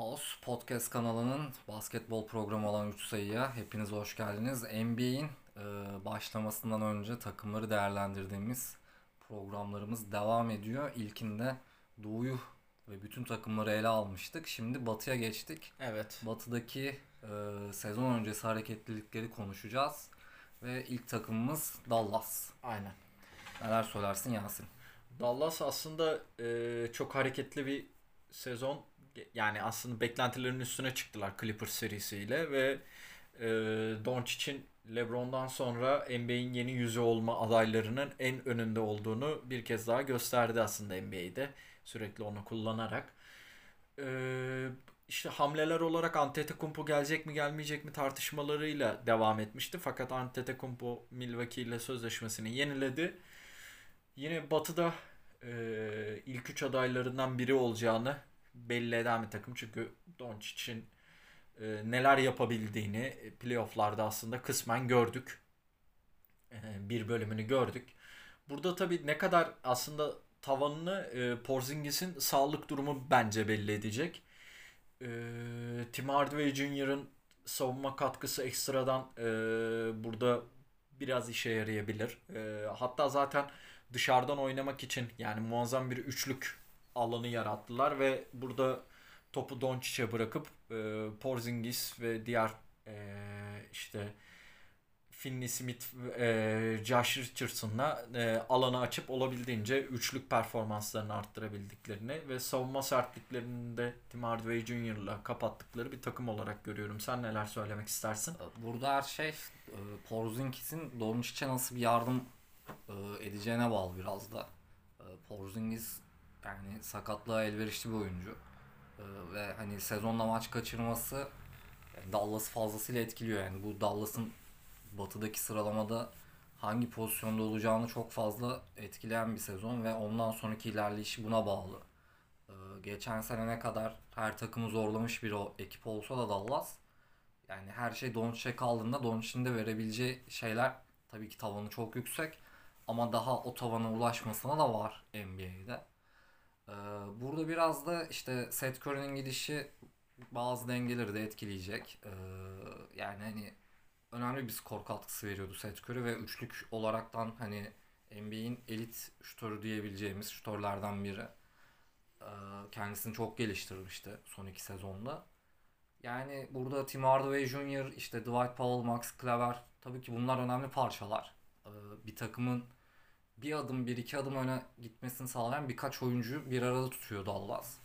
House Podcast kanalının basketbol programı olan 3 sayıya hepiniz hoş geldiniz. NBA'in e, başlamasından önce takımları değerlendirdiğimiz programlarımız devam ediyor. İlkinde Doğu'yu ve bütün takımları ele almıştık. Şimdi Batı'ya geçtik. Evet. Batı'daki e, sezon öncesi hareketlilikleri konuşacağız. Ve ilk takımımız Dallas. Aynen. Neler söylersin Yasin? Dallas aslında e, çok hareketli bir sezon. Yani aslında beklentilerin üstüne çıktılar Clippers serisiyle ve e, Doncic'in LeBron'dan sonra NBA'in yeni yüzü olma adaylarının en önünde olduğunu bir kez daha gösterdi aslında NBA'de. Sürekli onu kullanarak. E, işte hamleler olarak Antetokounmpo gelecek mi gelmeyecek mi tartışmalarıyla devam etmişti. Fakat Antetokounmpo Milwaukee ile sözleşmesini yeniledi. Yine Batı'da e, ilk üç adaylarından biri olacağını belli eden bir takım. Çünkü Doncic'in e, neler yapabildiğini playofflarda aslında kısmen gördük. E, bir bölümünü gördük. Burada tabii ne kadar aslında tavanını e, Porzingis'in sağlık durumu bence belli edecek. E, Tim Hardaway Jr.'ın savunma katkısı ekstradan e, burada biraz işe yarayabilir. E, hatta zaten dışarıdan oynamak için yani muazzam bir üçlük alanı yarattılar ve burada topu Doncic'e bırakıp e, Porzingis ve diğer e, işte Finney Smith, e, Josh Richardson'la e, alanı açıp olabildiğince üçlük performanslarını arttırabildiklerini ve savunma sertliklerini de Tim Hardaway Jr.'la kapattıkları bir takım olarak görüyorum. Sen neler söylemek istersin? Burada her şey e, Porzingis'in Doncic'e nasıl bir yardım e, edeceğine bağlı biraz da. E, Porzingis yani sakatlığa elverişli bir oyuncu. E, ve hani sezonda maç kaçırması Dallas'ı fazlasıyla etkiliyor. Yani bu Dallas'ın batıdaki sıralamada hangi pozisyonda olacağını çok fazla etkileyen bir sezon ve ondan sonraki ilerleyişi buna bağlı. geçen sene ne kadar her takımı zorlamış bir o ekip olsa da Dallas yani her şey Doncic'e kaldığında Doncic'in de verebileceği şeyler tabii ki tavanı çok yüksek ama daha o tavana ulaşmasına da var NBA'de. Ee, burada biraz da işte Seth Curry'nin gidişi bazı dengeleri de etkileyecek. Ee, yani hani önemli bir skor katkısı veriyordu Seth Curry ve üçlük olaraktan hani NBA'in elit şutörü diyebileceğimiz şutörlerden biri. Ee, kendisini çok geliştirmişti son iki sezonda. Yani burada Tim Hardaway Jr., işte Dwight Powell, Max Kleber tabii ki bunlar önemli parçalar. Bir takımın bir adım bir iki adım öne gitmesini sağlayan birkaç oyuncu bir arada tutuyor Dallas.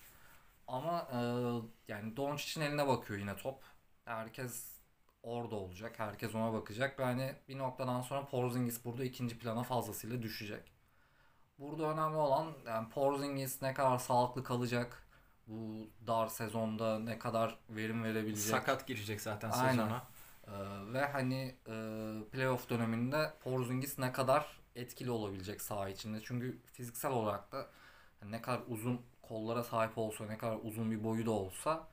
Ama e, yani Doncic'in eline bakıyor yine top. Herkes orada olacak. Herkes ona bakacak. Ve hani bir noktadan sonra Porzingis burada ikinci plana fazlasıyla düşecek. Burada önemli olan yani Porzingis ne kadar sağlıklı kalacak. Bu dar sezonda ne kadar verim verebilecek. Sakat girecek zaten Aynen. sezona. Ee, ve hani e, playoff döneminde Porzingis ne kadar etkili olabilecek saha içinde. Çünkü fiziksel olarak da ne kadar uzun kollara sahip olsa, ne kadar uzun bir boyu da olsa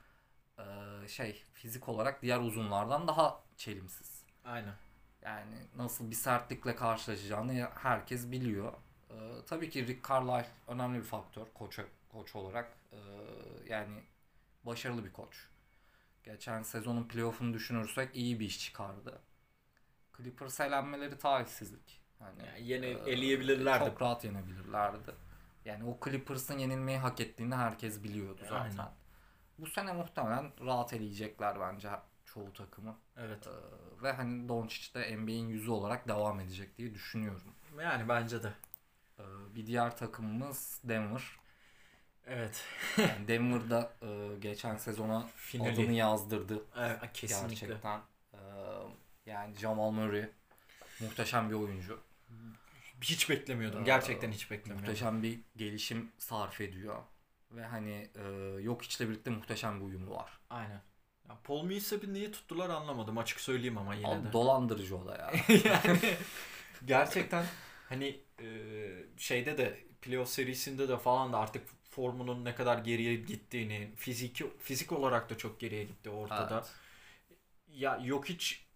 e, şey fizik olarak diğer uzunlardan daha çelimsiz. Aynen. Yani nasıl bir sertlikle karşılaşacağını herkes biliyor. E, tabii ki Rick Carlisle önemli bir faktör koç koç olarak. E, yani başarılı bir koç. Geçen sezonun playoff'unu düşünürsek iyi bir iş çıkardı. Clippers elenmeleri talihsizlik. Hani yani yine e, eleyebilirlerdi. Çok rahat yenebilirlerdi. Yani o Clippers'ın yenilmeyi hak ettiğini herkes biliyordu zaten. Aynen. Bu sene muhtemelen rahat eleyecekler bence çoğu takımı. Evet. Ee, ve hani Doncic de NBA'in yüzü olarak devam edecek diye düşünüyorum. Yani bence de. Ee, bir diğer takımımız Denver. Evet. yani Denver'da e, geçen sezona Finali. adını yazdırdı. Evet, kesinlikle. Gerçekten. Ee, yani Jamal Murray muhteşem bir oyuncu. Hiç beklemiyordum. Gerçekten hiç beklemiyordum. Muhteşem bir gelişim sarf ediyor. Ve hani e, yok içle birlikte muhteşem bir uyumu var. Aynen. Ya Paul Millsap'i niye tuttular anlamadım açık söyleyeyim ama yine Abi, de. Dolandırıcı o da ya. yani gerçekten hani e, şeyde de playoff serisinde de falan da artık formunun ne kadar geriye gittiğini, fiziki fizik olarak da çok geriye gitti ortada. Evet. Ya yok hiç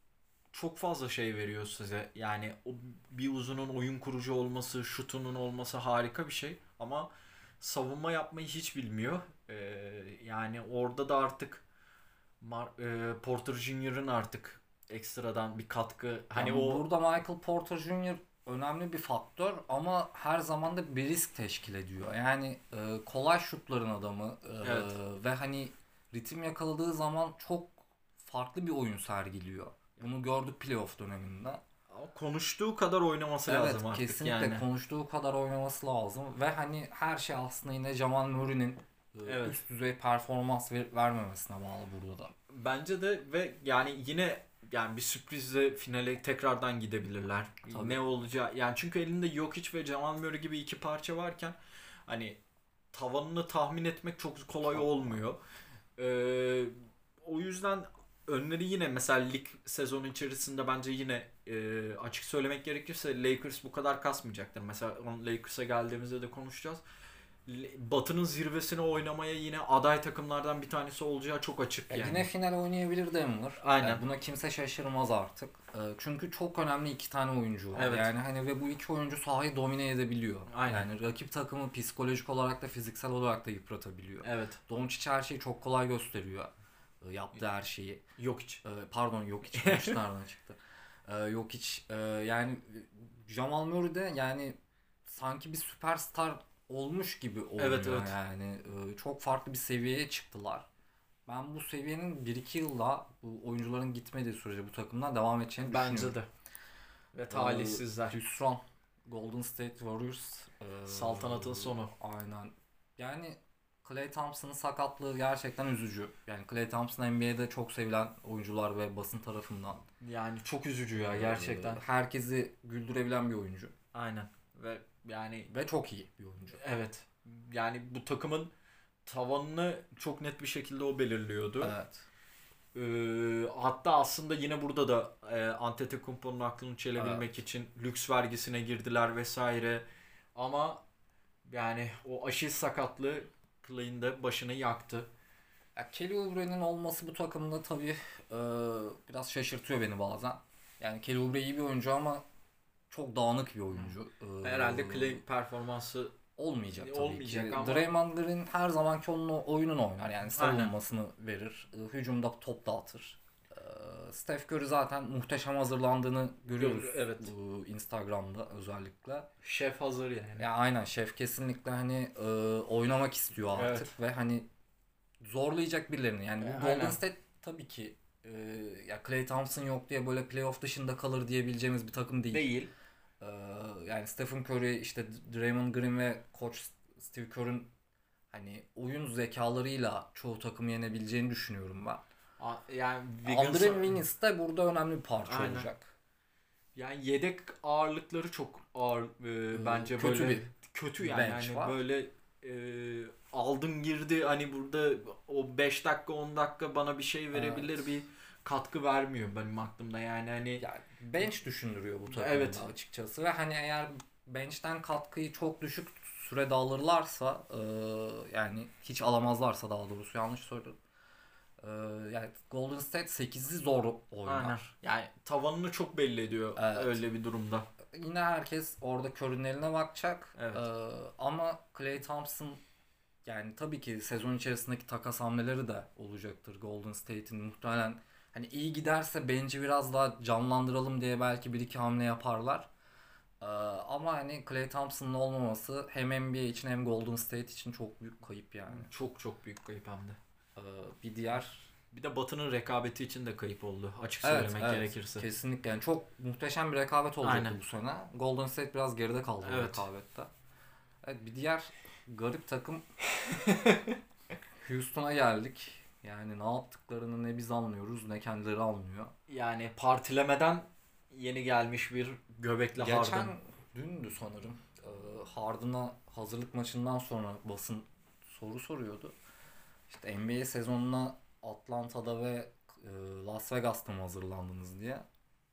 çok fazla şey veriyor size. Yani o bir uzunun oyun kurucu olması, şutunun olması harika bir şey ama savunma yapmayı hiç bilmiyor. Ee, Yani orada da artık Mar- e, Porter Jr.'ın artık ekstradan bir katkı hani Yani o burada Michael Porter Jr. önemli bir faktör ama her zaman da bir risk teşkil ediyor. Yani e, kolay şutların adamı e, Evet. ve hani ritim yakaladığı zaman çok farklı bir oyun sergiliyor. Bunu gördük playoff döneminde. konuştuğu kadar oynaması evet lazım artık kesinlikle yani. konuştuğu kadar oynaması lazım ve hani her şey aslında yine Jamal Murray'nin e, Evet. üst düzey performans ver- vermemesine bağlı burada da. Bence de ve yani yine yani bir sürprizle finale tekrardan gidebilirler. Tabii. Ne olacağı yani çünkü elinde Jokic ve Jamal Murray gibi iki parça varken hani tavanını tahmin etmek çok kolay olmuyor. Ee, o yüzden önleri yine mesela lig sezonu içerisinde bence yine e, açık söylemek gerekirse Lakers bu kadar kasmayacaktır. Mesela on- Lakers'a geldiğimizde de konuşacağız. Batı'nın zirvesine oynamaya yine aday takımlardan bir tanesi olacağı çok açık Ya yani. Yine final oynayabilir Denver. Aynen. Yani buna kimse şaşırmaz artık. Ee, Çünkü çok önemli iki tane oyuncu var. Evet. Yani hani ve bu iki oyuncu sahayı domine edebiliyor. Aynen. Yani rakip takımı psikolojik olarak da fiziksel olarak da yıpratabiliyor. Evet. Doncic her şeyi çok kolay gösteriyor. Ee, Yaptığı her şeyi. Yok hiç. Ee, Pardon Jokic Doncic nereden çıktı? Ee, Jokic e, yani Jamal Murray de yani sanki bir süperstar olmuş gibi oynuyor Evet, evet. yani. Çok farklı bir seviyeye çıktılar. Ben bu seviyenin 1-2 yılla bu oyuncuların gitmediği sürece bu takımdan devam edeceğini Bence düşünüyorum. de. Ve talihsizler. Hüsran. Golden State Warriors. Saltanatın sonu. Aynen. Yani Klay Thompson'ın sakatlığı gerçekten üzücü. Yani Klay Thompson NBA'de çok sevilen oyuncular ve basın tarafından. Yani çok üzücü ya gerçekten. Ee, herkesi güldürebilen bir oyuncu. Aynen. Ve yani Ve çok iyi bir oyuncu. evet. Yani bu takımın tavanını çok net bir şekilde o belirliyordu. Evet. Ee, hatta aslında yine burada da e, Antetokounmpo'nun aklını çelebilmek için lüks vergisine girdiler vesaire. Ama yani o aşil sakatlığı Clay'in de başını yaktı. Ya Kelly Oubre'nin olması bu takımda tabii e, biraz şaşırtıyor beni bazen. Yani Kelly Oubre iyi bir oyuncu ama çok dağınık bir oyuncu. Ee, Herhalde Clay performansı olmayacak tabii Olmayacak ki. ama- Draymond Green her zamanki onun oyununu oynar. Yani savunmasını verir. e, Hücumda top dağıtır. Steph Curry zaten muhteşem hazırlandığını görüyoruz. Gör- evet. bu Instagram'da özellikle. şef hazır yani. Ya aynen şef kesinlikle hani e, oynamak istiyor artık Evet. ve hani zorlayacak birilerini. Yani bu E, Golden aynen. State tabii ki e, ya Klay Thompson yok diye böyle playoff dışında kalır diyebileceğimiz bir takım değil. Değil. E, yani Stephen Curry işte Draymond Green ve koç Steve Kerr'ün hani oyun zekalarıyla çoğu takımı yenebileceğini düşünüyorum ben. A- Yani Andre Wiggins de burada önemli bir parça Aynen. olacak. Yani yedek ağırlıkları çok ağır e, bence kötü böyle bir kötü yani yani var. böyle e, aldın girdi hani burada o 5 dakika 10 dakika bana bir şey verebilir Evet. bir katkı vermiyor benim aklımda yani hani Yani bench düşündürüyor bu takımda Evet. açıkçası ve hani eğer bench'ten katkıyı çok düşük sürede alırlarsa e, yani hiç alamazlarsa daha doğrusu yanlış söyledim. E, yani Golden State 8'i zor oynar. aynen. yani tavanını çok belli ediyor Evet. öyle bir durumda. Yine herkes orada körün eline bakacak. Evet. E, ama Klay Thompson yani tabii ki sezon içerisindeki takas hamleleri de olacaktır Golden State'in muhtemelen hani iyi giderse bench'i biraz daha canlandıralım diye belki bir iki hamle yaparlar. Ee, ama hani Klay Thompson'ın olmaması hem NBA için hem Golden State için çok büyük kayıp yani. Çok çok büyük kayıp hem de. Ee, bir diğer Bir de Batı'nın rekabeti için de kayıp oldu açık evet, söylemek evet, gerekirse. kesinlikle yani çok muhteşem bir rekabet olacaktı Aynen. bu sene. Golden State biraz geride kaldı Evet. rekabette. Evet bir diğer garip takım Houston'a geldik. Yani ne yaptıklarını ne biz anlıyoruz ne kendileri anlıyor. Yani partilemeden yeni gelmiş bir göbekli Geçen Harden. dündü sanırım. Ee, Harden'a hazırlık maçından sonra basın soru soruyordu. İşte NBA sezonuna Atlanta'da ve e, Las Vegas'ta mı hazırlandınız diye.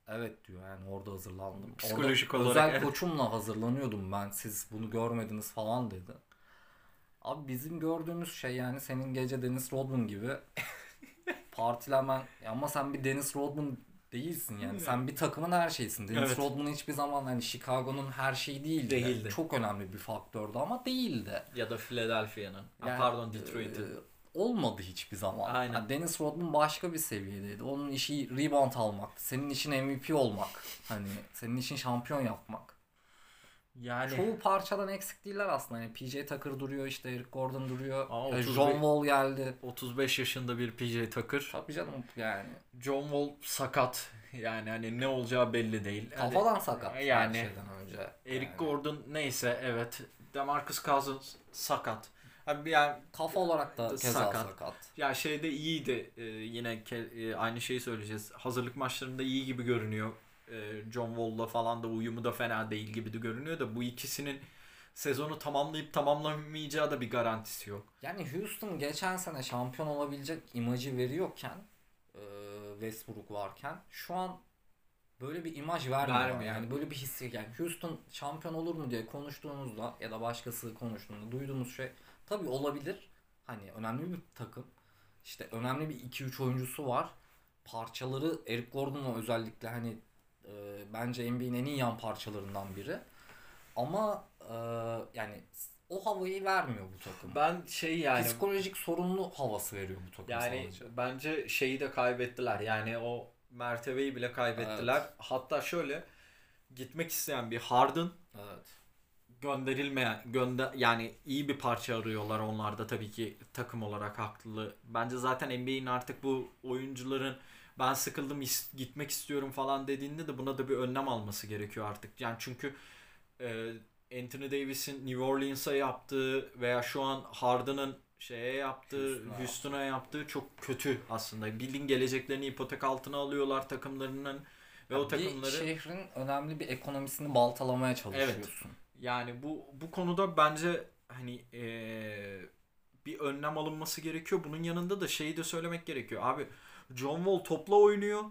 Evet diyor yani orada hazırlandım. Psikolojik Orada olarak, Özel evet. koçumla hazırlanıyordum ben siz bunu görmediniz falan dedi. Abi bizim gördüğümüz şey yani senin gece Dennis Rodman gibi partilemen ama sen bir Dennis Rodman değilsin yani. Sen bir takımın her şeysin. Dennis Evet. Rodman hiçbir zaman hani Chicago'nun her şeyi değildi. Değildi. Çok önemli bir faktördü ama değildi. Ya da Philadelphia'nın. Yani, pardon Detroit'in. e, olmadı hiçbir zaman. Aynen. Yani Dennis Rodman başka bir seviyedeydi. Onun işi rebound almaktı. Senin işin MVP olmak. Hani senin işin şampiyon yapmak. Yani Çoğu parçadan eksik değiller aslında. Yani PJ Tucker duruyor işte Eric Gordon duruyor. Aa, E, 31 John Wall geldi. 35 yaşında bir PJ Tucker. Tabii canım yani. John Wall sakat. Yani hani ne olacağı belli değil. Hani- Kafadan sakat Yani yani, her şeyden önce. Eric Yani Gordon neyse evet. DeMarcus Cousins sakat. Abi yani Kafa olarak da keza Sakat. sakat. ya şeyde iyiydi. Ee, yine ke- e, aynı şeyi söyleyeceğiz. Hazırlık maçlarında iyi gibi görünüyor. Ee, John Wall'la falan da uyumu da fena değil gibi de görünüyor da bu ikisinin sezonu tamamlayıp tamamlamayacağı da bir garantisi yok. Yani Houston geçen sene şampiyon olabilecek imajı veriyorken e, Westbrook varken şu an böyle bir imaj vermiyor. Vermiyor. Yani böyle bir hissi yani Houston şampiyon olur mu diye konuştuğumuzda ya da başkası konuştuğunda duyduğumuz şey tabii olabilir. Hani önemli bir takım. İşte önemli bir 2-3 oyuncusu var. Parçaları Eric Gordon'la özellikle hani e, bence NBA'in en iyi yan parçalarından biri. Ama e, yani o havayı vermiyor bu takım. Ben şey yani Psikolojik sorunlu havası veriyor bu takım Yani sadece. bence şeyi de kaybettiler. Yani o mertebeyi bile kaybettiler. Hatta şöyle gitmek isteyen bir Harden Evet. Gönderilmeyen gönder yani iyi bir parça arıyorlar onlar da tabii ki takım olarak haklı. Bence zaten NBA'in artık bu oyuncuların ben sıkıldım is- gitmek istiyorum falan dediğinde de buna da bir önlem alması gerekiyor artık. Yani çünkü e, Anthony Davis'in New Orleans'a yaptığı veya şu an Harden'ın şeye yaptığı, Houston'a Houston'a yaptığı çok kötü aslında. Bildiğin geleceklerini ipotek altına alıyorlar takımlarının ve o bir şey- takımları şehrin önemli bir ekonomisini baltalamaya çalışıyorsun. Yani bu bu konuda bence hani eee, bir önlem alınması gerekiyor. Bunun yanında da şeyi de söylemek gerekiyor. Abi John Wall topla oynuyor.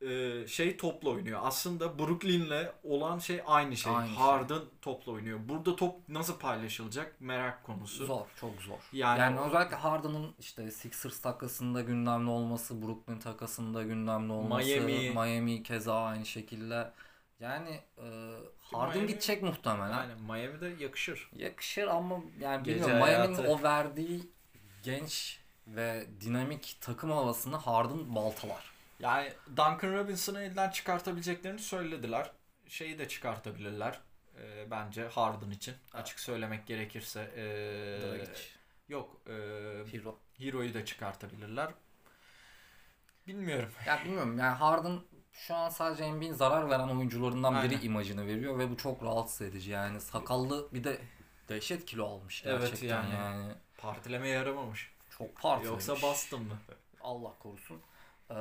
eee, şey topla oynuyor. Aslında Brooklyn'le olan şey aynı şey. Aynı şey. Harden topla oynuyor. Burada top nasıl paylaşılacak merak konusu. Zor, çok zor. Yani Yani, özellikle Harden'ın işte Sixers takasında gündemli olması, Brooklyn takasında gündemli olması, Miami. Miami keza aynı şekilde. Yani e, Harden Miami- gidecek muhtemelen. Aynen Miami'de yakışır. Yakışır ama yani Gece bilmiyorum Miami'nin o verdiği genç ve dinamik takım havasını Harden baltalar. Yani Duncan Robinson'ı elden çıkartabileceklerini söylediler. Şeyi de çıkartabilirler. eee, bence Harden için. Açık söylemek gerekirse. eee, Dragic, yok. eee, Hero. Hero'yu da çıkartabilirler. Bilmiyorum. Ya bilmiyorum yani Harden şu an sadece NBA'in zarar veren oyuncularından biri Aynen. imajını veriyor ve bu çok rahatsız edici. Yani sakallı bir de dehşet kilo almış Evet gerçekten yani. yani. Partilemeye yaramamış. Çok partiymiş. Yoksa bastın mı? Allah korusun. Ee,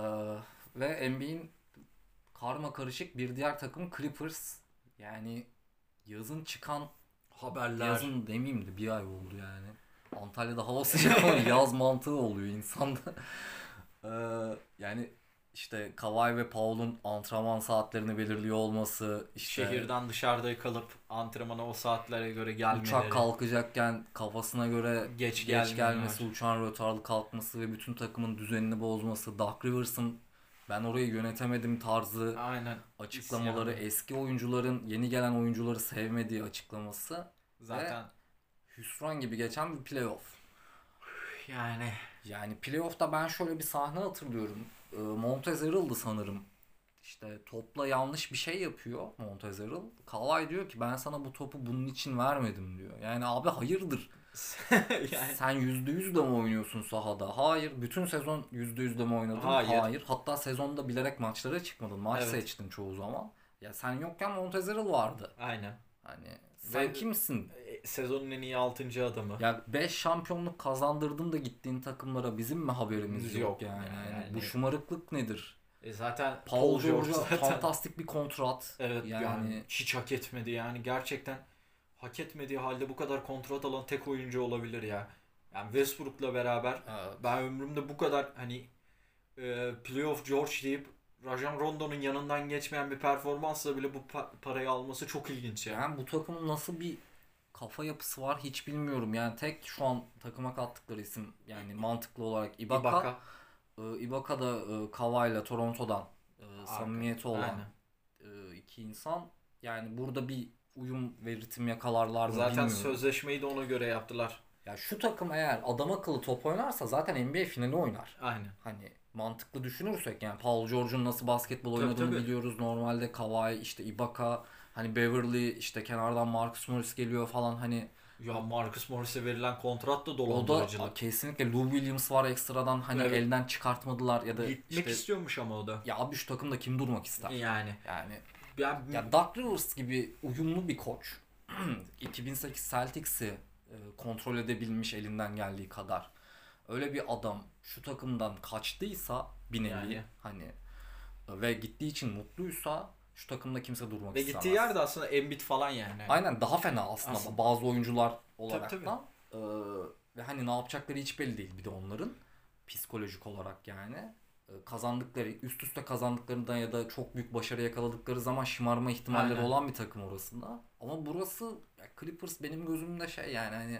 ve NBA'in karma karışık bir diğer takım Clippers. Yani yazın çıkan Haberler. yazın demeyeyim de bir ay oldu yani. Antalya'da hava sıcak ama yaz mantığı oluyor insanda. Ee, yani işte Kawhi ve Paul'un antrenman saatlerini belirliyor olması, işte Şehirden dışarıda kalıp antrenmana o saatlere göre gelmeleri. uçak kalkacakken kafasına göre Geç geç, gelmeler. gelmesi, uçağın rötarlı kalkması ve bütün takımın düzenini bozması, Doug Rivers'ın ben orayı yönetemedim tarzı Aynen. açıklamaları, İsyanı. eski oyuncuların yeni gelen oyuncuları sevmediği açıklaması Zaten hüsran gibi geçen bir playoff. yani Yani playoff'ta ben şöyle bir sahne hatırlıyorum. Ee, Montez Harrell'dı sanırım. İşte topla yanlış bir şey yapıyor Montez Harrell. Kawhi diyor ki ben sana bu topu bunun için vermedim diyor. Yani abi hayırdır? yani Sen %100 de mi oynuyorsun sahada? Hayır. Bütün sezon %100 de mi oynadın? Hayır. Hatta sezonda bilerek maçlara çıkmadın. Maç Evet. seçtin çoğu zaman. Ya sen yokken Montez Harrell vardı. aynen. Hani sen Ve- kimsin? Sezonun en iyi 6. adamı. Ya 5 şampiyonluk kazandırdın da gittiğin takımlara bizim mi haberimiz yok, yok yani? yani. Bu şımarıklık nedir? E zaten Paul George George'a zaten- fantastik bir kontrat. Evet yani, yani, hiç hak etmedi yani gerçekten hak etmediği halde bu kadar kontrat alan tek oyuncu olabilir ya. Yani Westbrook'la beraber Evet. ben ömrümde bu kadar hani e, playoff George deyip Rajon Rondo'nun yanından geçmeyen bir performansla bile bu pa- parayı alması çok ilginç ya. Yani bu takımın nasıl bir kafa yapısı var hiç bilmiyorum. Yani tek şu an takıma kattıkları isim yani mantıklı olarak Ibaka. Ibaka. Ibaka, Ibaka da e, Kawhi'la Toronto'dan e, samimiyeti olan e, iki insan. Yani burada bir uyum ve ritim yakalarlar mı Zaten bilmiyorum. sözleşmeyi de ona göre yaptılar. Ya şu takım eğer adam akıllı top oynarsa zaten NBA finali oynar. Aynen. Hani mantıklı düşünürsek yani Paul George'un nasıl basketbol Tabii, oynadığını tabii. biliyoruz. Normalde Kawhi işte Ibaka hani Beverly işte kenardan Marcus Morris geliyor falan hani Ya Marcus Morris'e verilen kontrat da o da dolandırıcılık. kesinlikle Lou Williams var ekstradan hani Evet. elden çıkartmadılar ya da Gitmek işte istiyormuş ama o da. ya abi şu takımda kim durmak ister? Yani. Yani Ben, ya Doug Rivers gibi uyumlu bir koç 2008 Celtics'i e, kontrol edebilmiş elinden geldiği kadar. Öyle bir adam şu takımdan kaçtıysa bir nevi Yani. hani ve gittiği için mutluysa şu takımda kimse durmak ve istemez. gittiği yerde aslında Embiid falan yani. Aynen daha fena aslında Aslında. bazı oyuncular olarak tabii. da. E, ve hani ne yapacakları hiç belli değil bir de onların psikolojik olarak yani. E, kazandıkları üst üste kazandıklarından ya da çok büyük başarı yakaladıkları zaman şımarma ihtimalleri Aynen. olan bir takım orasında. Ama burası ya Clippers benim gözümde şey yani hani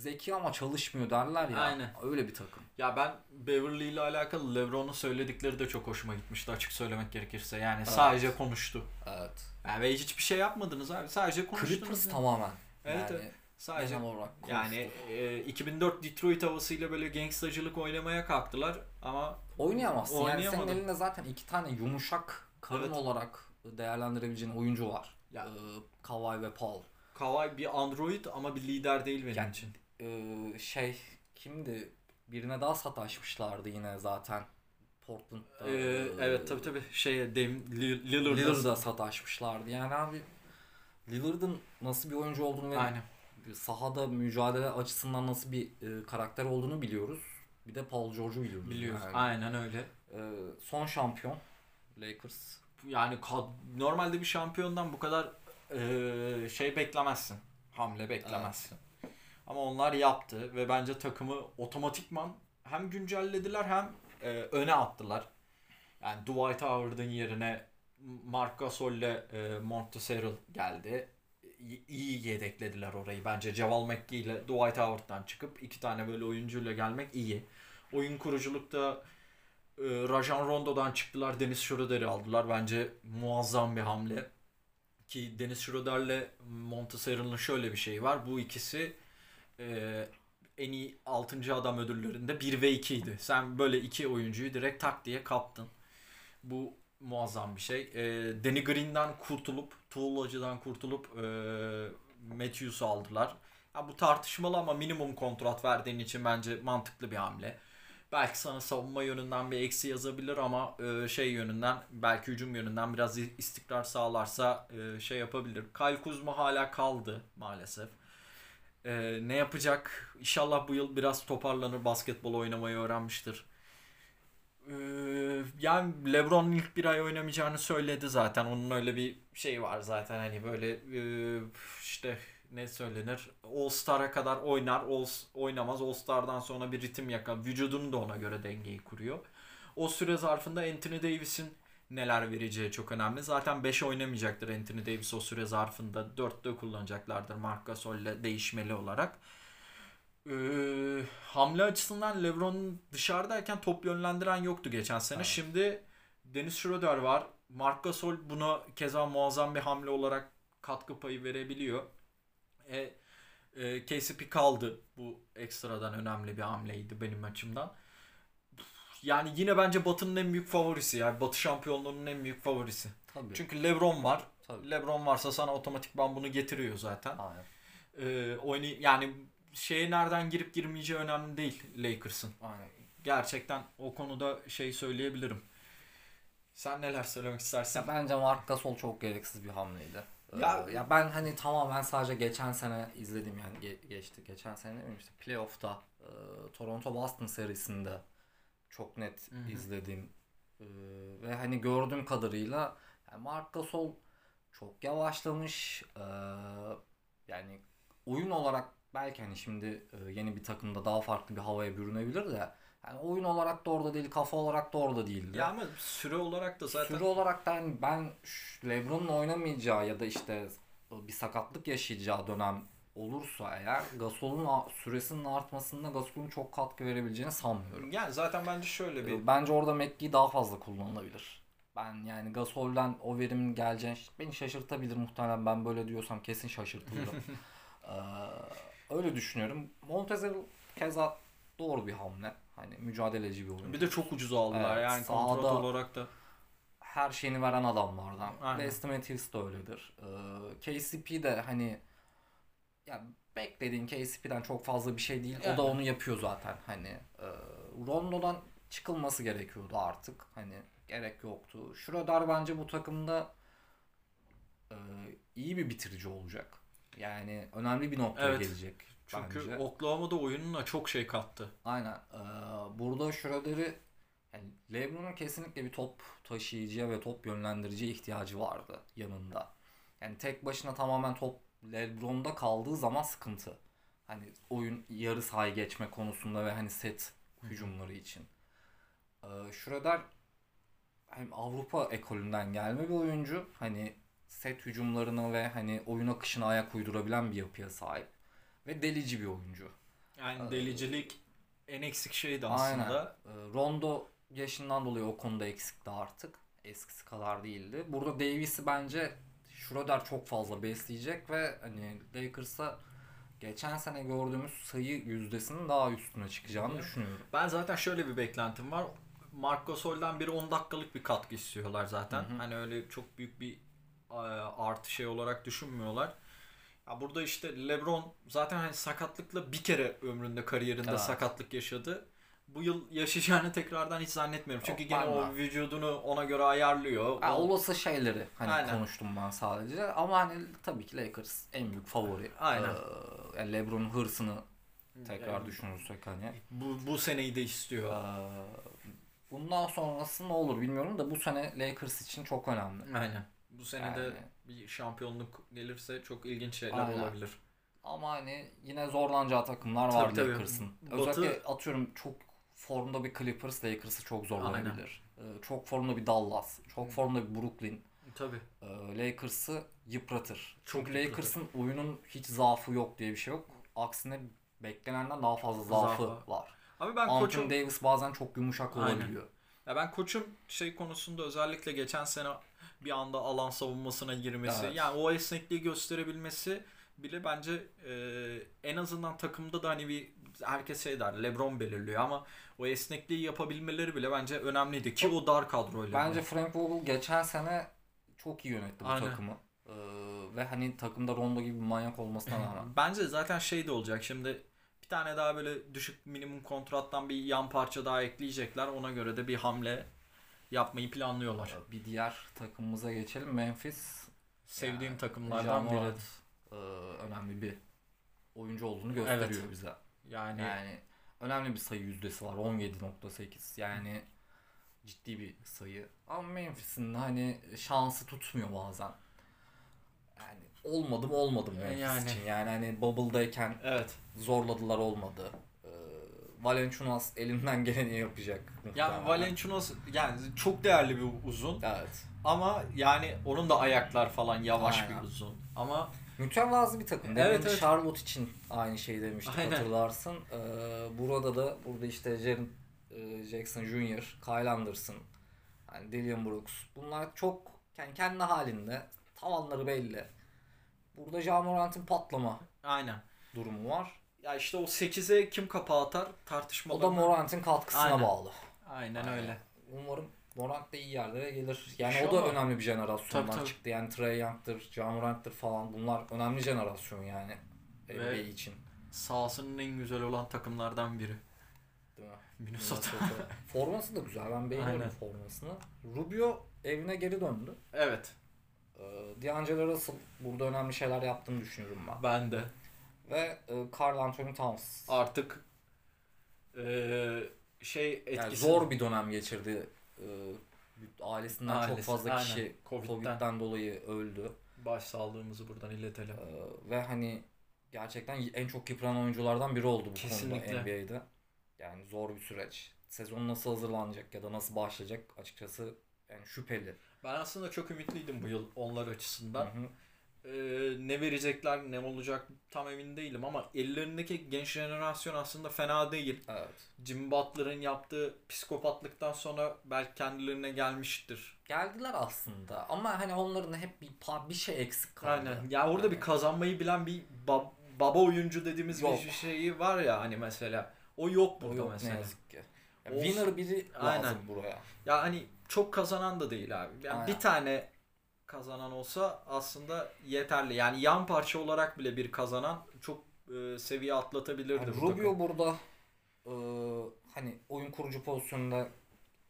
zeki ama çalışmıyor derler ya. Aynen. Öyle bir takım. Ya ben Beverly ile alakalı LeBron'un söyledikleri de çok hoşuma gitmişti açık söylemek gerekirse. Yani sadece konuştu. Evet. Yani ve hiçbir şey yapmadınız abi. Sadece konuştunuz. Clippers ya. tamamen. Evet, yani evet. Sadece olarak konuştu. yani e, 2004 Detroit havasıyla böyle gangstacılık oynamaya kalktılar ama Oynayamazsın. Yani senin elinde zaten iki tane yumuşak karın Evet. olarak değerlendirebileceğin oyuncu var. Ya. Ee, Kawhi ve Paul. Kawhi bir android ama bir lider değil benim Yani- için. Ee, şey kimdi? Birine daha sataşmışlardı yine zaten. Portland'da. Ee, evet tabii tabii şeye Lill- Lillard'a Lillard'a sataşmışlardı. Yani abi Lillard'ın nasıl bir oyuncu olduğunu ve Aynen. sahada mücadele açısından nasıl bir e, karakter olduğunu biliyoruz. Bir de Paul George'u biliyoruz. Biliyoruz. Yani. Aynen öyle. Ee, son şampiyon Lakers. Yani normalde bir şampiyondan bu kadar e, şey beklemezsin. Hamle beklemezsin. Ama onlar yaptı ve bence takımı otomatikman hem güncellediler hem e, öne attılar. Yani Dwight Howard'ın yerine Marc Gasol ile e, Harrell geldi. İyi- İyi yedeklediler orayı. Bence Javal McGee ile Dwight Howard'dan çıkıp iki tane böyle oyuncuyla gelmek iyi. Oyun kuruculukta e, Rajon Rondo'dan çıktılar. Dennis Schroeder'i aldılar. Bence muazzam bir hamle. Ki Dennis Schroeder'le Montrezl Harrell'ın şöyle bir şeyi var. Bu ikisi e, en iyi 6. adam ödüllerinde 1 ve 2 idi. Sen böyle iki oyuncuyu direkt tak diye kaptın. Bu muazzam bir şey. E, Danny Green'den kurtulup, Tuğlacı'dan kurtulup e, Matthews'u aldılar. Ya bu tartışmalı ama minimum kontrat verdiğin için bence mantıklı bir hamle. Belki sana savunma yönünden bir eksi yazabilir ama e, şey yönünden belki hücum yönünden biraz istikrar sağlarsa e, şey yapabilir. Kyle Kuzma hala kaldı maalesef. E, ne yapacak? İnşallah bu yıl biraz toparlanır basketbol oynamayı öğrenmiştir. E, yani LeBron ilk bir ay oynamayacağını söyledi zaten. Onun öyle bir şey var zaten hani böyle e, işte ne söylenir? All Star'a kadar oynar, All, oynamaz. All Star'dan sonra bir ritim yakar. Vücudunu da ona göre dengeyi kuruyor. O süre zarfında Anthony Davis'in neler vereceği çok önemli. Zaten 5 oynamayacaktır Anthony Davis o süre zarfında. 4'te kullanacaklardır Marc Gasol'le değişmeli olarak. Ee, hamle açısından LeBron dışarıdayken top yönlendiren yoktu geçen sene. Evet. Şimdi Dennis Schroeder var. Marc Gasol buna keza muazzam bir hamle olarak katkı payı verebiliyor. E, e, KCP kaldı. Bu ekstradan önemli bir hamleydi benim açımdan. Yani yine bence Batı'nın en büyük favorisi. Yani Batı şampiyonluğunun en büyük favorisi. Tabii. Çünkü LeBron var. Tabii. LeBron varsa sana otomatikman bunu getiriyor zaten. Aynen. Ee, oynay yani şeye nereden girip girmeyeceği önemli değil Lakers'ın. Aynen. Gerçekten o konuda şey söyleyebilirim. Sen neler söylemek istersin? Ya bence Mark Gasol çok gereksiz bir hamleydi. Ee, Ya- Ya, ben hani tamamen sadece geçen sene izledim yani ge- geçti. Geçen sene işte playoff'ta e, Toronto Boston serisinde çok net Hı hı. izledim. E, ve hani gördüğüm kadarıyla yani Mark Gasol çok yavaşlamış. E, yani oyun olarak belki hani şimdi e, yeni bir takımda daha farklı bir havaya bürünebilir de yani oyun olarak da orada değil, kafa olarak da orada değildi. Ya ama süre olarak da zaten Süre olarak da hani ben LeBron'un oynamayacağı ya da işte bir sakatlık yaşayacağı dönem olursa eğer Gasol'un süresinin artmasında Gasol'un çok katkı verebileceğini sanmıyorum. yani zaten bence şöyle bir Bence orada McGee daha fazla kullanılabilir. Ben yani Gasol'den o verimin geleceğini beni şaşırtabilir muhtemelen ben böyle diyorsam kesin şaşırtılırım. Ee, öyle düşünüyorum. Montezl keza doğru bir hamle. Hani mücadeleci bir oyuncu. Bir de çok ucuz aldılar Evet, yani kontrat olarak da. her şeyini veren adamlardan. Aynen. Weston Matthews da öyledir. Ee, KCP de hani ya beklediğin KCP'den çok fazla bir şey değil. O Yani. da onu yapıyor zaten. Hani e, Rondo'dan çıkılması gerekiyordu artık. Hani gerek yoktu. Schroeder bence bu takımda e, iyi bir bitirici olacak. Yani önemli bir noktaya Evet. gelecek Çünkü bence. Oklahoma'da oyununa çok şey kattı. Aynen. Ee, burada Schroeder'i yani LeBron'un kesinlikle bir top taşıyıcıya ve top yönlendiriciye ihtiyacı vardı yanında. Yani tek başına tamamen top LeBron'da kaldığı zaman sıkıntı. Hani oyun yarı sahayı geçme konusunda ve hani set hücumları için. Ee, Schroeder hem Avrupa ekolünden gelme bir oyuncu. Hani set hücumlarına ve hani oyun akışına ayak uydurabilen bir yapıya sahip. Ve delici bir oyuncu. Yani Ee, delicilik en eksik şeydi Aynen. aslında. Ee, Rondo yaşından dolayı o konuda eksikti artık. Eskisi kadar değildi. Burada Davis'i bence Schroeder çok fazla besleyecek ve hani Lakers'a geçen sene gördüğümüz sayı yüzdesinin daha üstüne çıkacağını düşünüyorum. Ben zaten şöyle bir beklentim var. Marco Gasol'den biri 10 dakikalık bir katkı istiyorlar zaten. Hı hı. Hani öyle çok büyük bir e, artı şey olarak düşünmüyorlar. Ya burada işte LeBron zaten hani sakatlıkla bir kere ömründe kariyerinde Evet. sakatlık yaşadı. Bu yıl yaşayacağını tekrardan hiç zannetmiyorum. Çünkü Yok, gene o vücudunu ona göre ayarlıyor. Ha, O- olası şeyleri hani Aynen. konuştum ben sadece ama hani tabii ki Lakers en büyük favori. Aynen. Ee, yani LeBron'un hırsını tekrar Yani düşünürsek hani. bu, bu seneyi de istiyor. Ee, bundan sonrası ne olur bilmiyorum da bu sene Lakers için çok önemli. Aynen. Bu sene de Yani. bir şampiyonluk gelirse çok ilginç şeyler Aynen. olabilir. Ama hani yine zorlanacağı takımlar Tabii, var tabii. Lakers'ın. Batı- Özellikle atıyorum çok formda bir Clippers Lakers'ı çok zorlayabilir. Ee, çok formda bir Dallas, çok formda bir Brooklyn Tabii. e, Lakers'ı yıpratır. Çok Çünkü. Lakers'ın oyunun hiç zaafı yok diye bir şey yok. Aksine beklenenden daha fazla zaafı Zaafı. var. Abi ben Anthony koçum Davis bazen çok yumuşak Aynen. olabiliyor. Ya ben koçum şey konusunda özellikle geçen sene bir anda alan savunmasına girmesi, Evet. yani o esnekliği gösterebilmesi bile bence e, en azından takımda da hani bir herkes şey der LeBron belirliyor ama o esnekliği yapabilmeleri bile bence önemliydi ki o dar kadroyla. Bence Frank Vogel geçen sene çok iyi yönetti bu Aynen. takımı. Ee, ve hani takımda Rondo gibi bir manyak olmasına rağmen. Bence zaten şey de olacak şimdi bir tane daha böyle düşük minimum kontrattan bir yan parça daha ekleyecekler. Ona göre de bir hamle yapmayı planlıyorlar. Bir diğer takımımıza geçelim. Memphis Sevdiğim Yani takımlardan biri. Morant, e, önemli bir oyuncu olduğunu gösteriyor Evet. bize. Yani, Yani önemli bir sayı yüzdesi var. 17.8. Yani ciddi bir sayı. Ama Memphis'in hani şansı tutmuyor bazen. Yani olmadım olmadım Memphis Yani. için. Yani hani bubble'dayken evet. zorladılar olmadı. Ee, Valenciunas elinden geleni yapacak. Yani muhtemelen. Valenciunas yani çok değerli bir uzun Evet. ama yani onun da ayaklar falan yavaş Aynen. bir uzun. Ama Mütevazı bir takım. Evet, Demin evet. Charlotte için aynı şeyi demiştik Aynen. hatırlarsın. Ee, burada da burada işte Jaren e, Jackson Jr., Kyle Anderson, yani Dillon Brooks. Bunlar çok yani kendi halinde tavanları belli. Burada Ja Morant'in patlama aynen. durumu var. Ya işte o 8'e kim kapağı atar O tartışmalar. da Morant'in katkısına Aynen. bağlı. Aynen Yani öyle. Umarım Morant da iyi yerlere gelir. Yani Şu o da ama- önemli bir jenerasyondan Tabii, tabii. çıktı. Yani Trey Young'tır, Ja Morant'tır falan. Bunlar önemli jenerasyon yani. Ve- NBA için. Sahasının en güzel olan takımlardan biri. Değil mi? Minnesota. Minnesota. Forması da güzel. Ben beğeniyorum Aynen. formasını. Rubio evine geri döndü. evet. Ee, D'Angelo Russell burada önemli şeyler yaptığını düşünüyorum ben. Ben de. Ve e, Carl Anthony Towns. Artık eee, şey etkisi. Yani zor bir dönem geçirdi. Ee, ailesinden çok fazla aynen. kişi Covid'den. Covid'den dolayı öldü. Başsağlığımızı buradan iletelim. Ee, ve hani gerçekten en çok yıpranan oyunculardan biri oldu bu Kesinlikle. konuda NBA'de. Yani zor bir süreç. Sezon nasıl hazırlanacak ya da nasıl başlayacak açıkçası yani şüpheli. Ben aslında çok ümitliydim bu yıl onlar açısından. Hı hı. Ee, ne verecekler, ne olacak tam emin değilim ama ellerindeki genç jenerasyon aslında fena değil. Evet. Jim Butler'ın yaptığı psikopatlıktan sonra belki kendilerine gelmiştir. Geldiler aslında ama hani onların hep bir pa- bir şey eksik kaldı. Aynen. Ya orada bir kazanmayı bilen bir bab- baba oyuncu dediğimiz Yok. bir şeyi var ya hani mesela o yok O burada yok mesela. ne yazık ki. Ya winner biri lazım Aynen. buraya. Ya hani çok kazanan da değil abi. Yani Aynen. bir tane kazanan olsa aslında yeterli. Yani yan parça olarak bile bir kazanan çok e, seviye atlatabilirdi. Yani bu Rubio takım. burada e, hani oyun kurucu pozisyonunda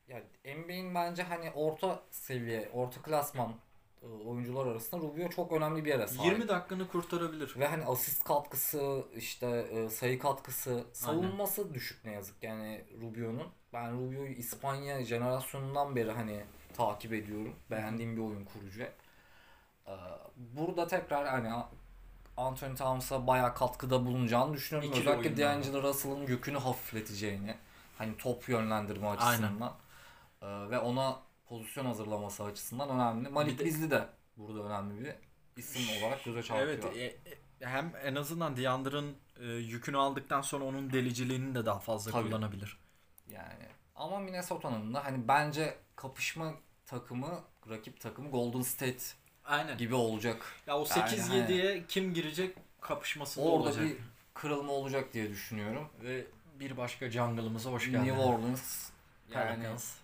yani NBA'in bence hani orta seviye, orta klasman e, oyuncular arasında Rubio çok önemli bir yere sahip. 20 dakikanı kurtarabilir. Ve hani asist katkısı, işte e, sayı katkısı, savunması düşük ne yazık yani Rubio'nun. Ben Rubio'yu İspanya jenerasyonundan beri hani takip ediyorum. Beğendiğim bir oyun kurucu. E, burada tekrar hani Anthony Towns'a bayağı katkıda bulunacağını düşünüyorum. İkili Özellikle. D'Angelo Russell'ın yükünü hafifleteceğini. Hani top yönlendirme açısından. E, ve ona pozisyon hazırlaması açısından önemli. Malik de- Bizli de burada önemli bir isim olarak göze çarpıyor. Evet e- e- hem en azından Deandre'ın e, yükünü aldıktan sonra onun deliciliğini de daha fazla Tabii. kullanabilir. Yani ama Minnesota'nın da hani bence kapışma takımı, rakip takımı Golden State Aynen. gibi olacak. Ya o Yani 8-7'ye kim girecek kapışması Orada olacak. bir kırılma olacak diye düşünüyorum. Ve bir başka jungle'ımıza hoş geldin. New Orleans yani Pelicans.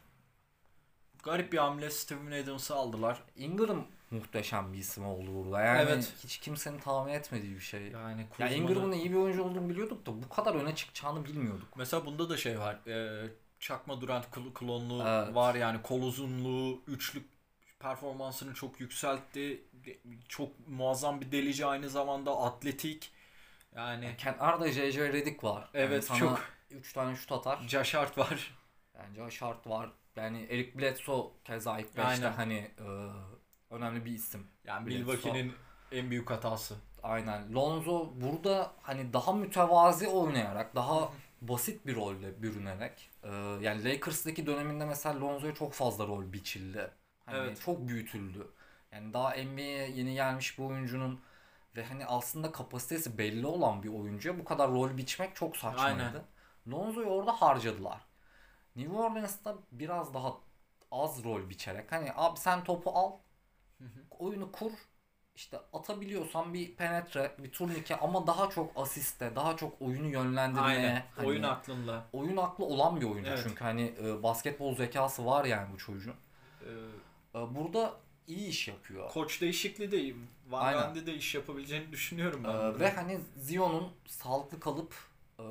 Garip bir hamle Steven Adams'ı aldılar. Ingram muhteşem bir isim oldu burada. Yani Evet. hiç kimsenin tahmin etmediği bir şey. Yani Ya Kuzma'nın- Ingram'ın iyi bir oyuncu olduğunu biliyorduk da bu kadar öne çıkacağını bilmiyorduk. Mesela bunda da şey var. E, çakma Durant kl- klonluğu Evet. var yani kol uzunluğu, üçlük performansını çok yükseltti. Çok muazzam bir delici aynı zamanda atletik. Yani Kenarda JJ Redick var. Yani Evet, sana çok. 3 tane şut atar. Josh Hart var. Bence şart var. Yani Eric Bledsoe keza ilk 5'te Aynen. hani e, önemli bir isim. Yani. Milwaukee'nin en büyük hatası. Aynen. Lonzo burada hani daha mütevazi oynayarak, daha basit bir rolle bürünerek e, yani Lakers'daki döneminde mesela Lonzo'ya çok fazla rol biçildi. Hani Evet. çok büyütüldü. Yani daha NBA'ye yeni gelmiş bir oyuncunun ve hani aslında kapasitesi belli olan bir oyuncuya bu kadar rol biçmek çok saçmaydı. Aynen. Lonzo'yu orada harcadılar. New Orleans'ta biraz daha az rol biçerek hani abi sen topu al oyunu kur işte atabiliyorsan bir penetre bir turnike ama daha çok asiste daha çok oyunu yönlendirmeye Aynen. hani Oyun aklınla. oyun aklı olan bir oyuncu Evet. çünkü hani e, basketbol zekası var yani bu çocuğun. Ee, E, burada iyi iş yapıyor. koç değişikliği de Van. Gundy de iş yapabileceğini düşünüyorum ben. E, burada. ve hani Zion'un sağlıklı kalıp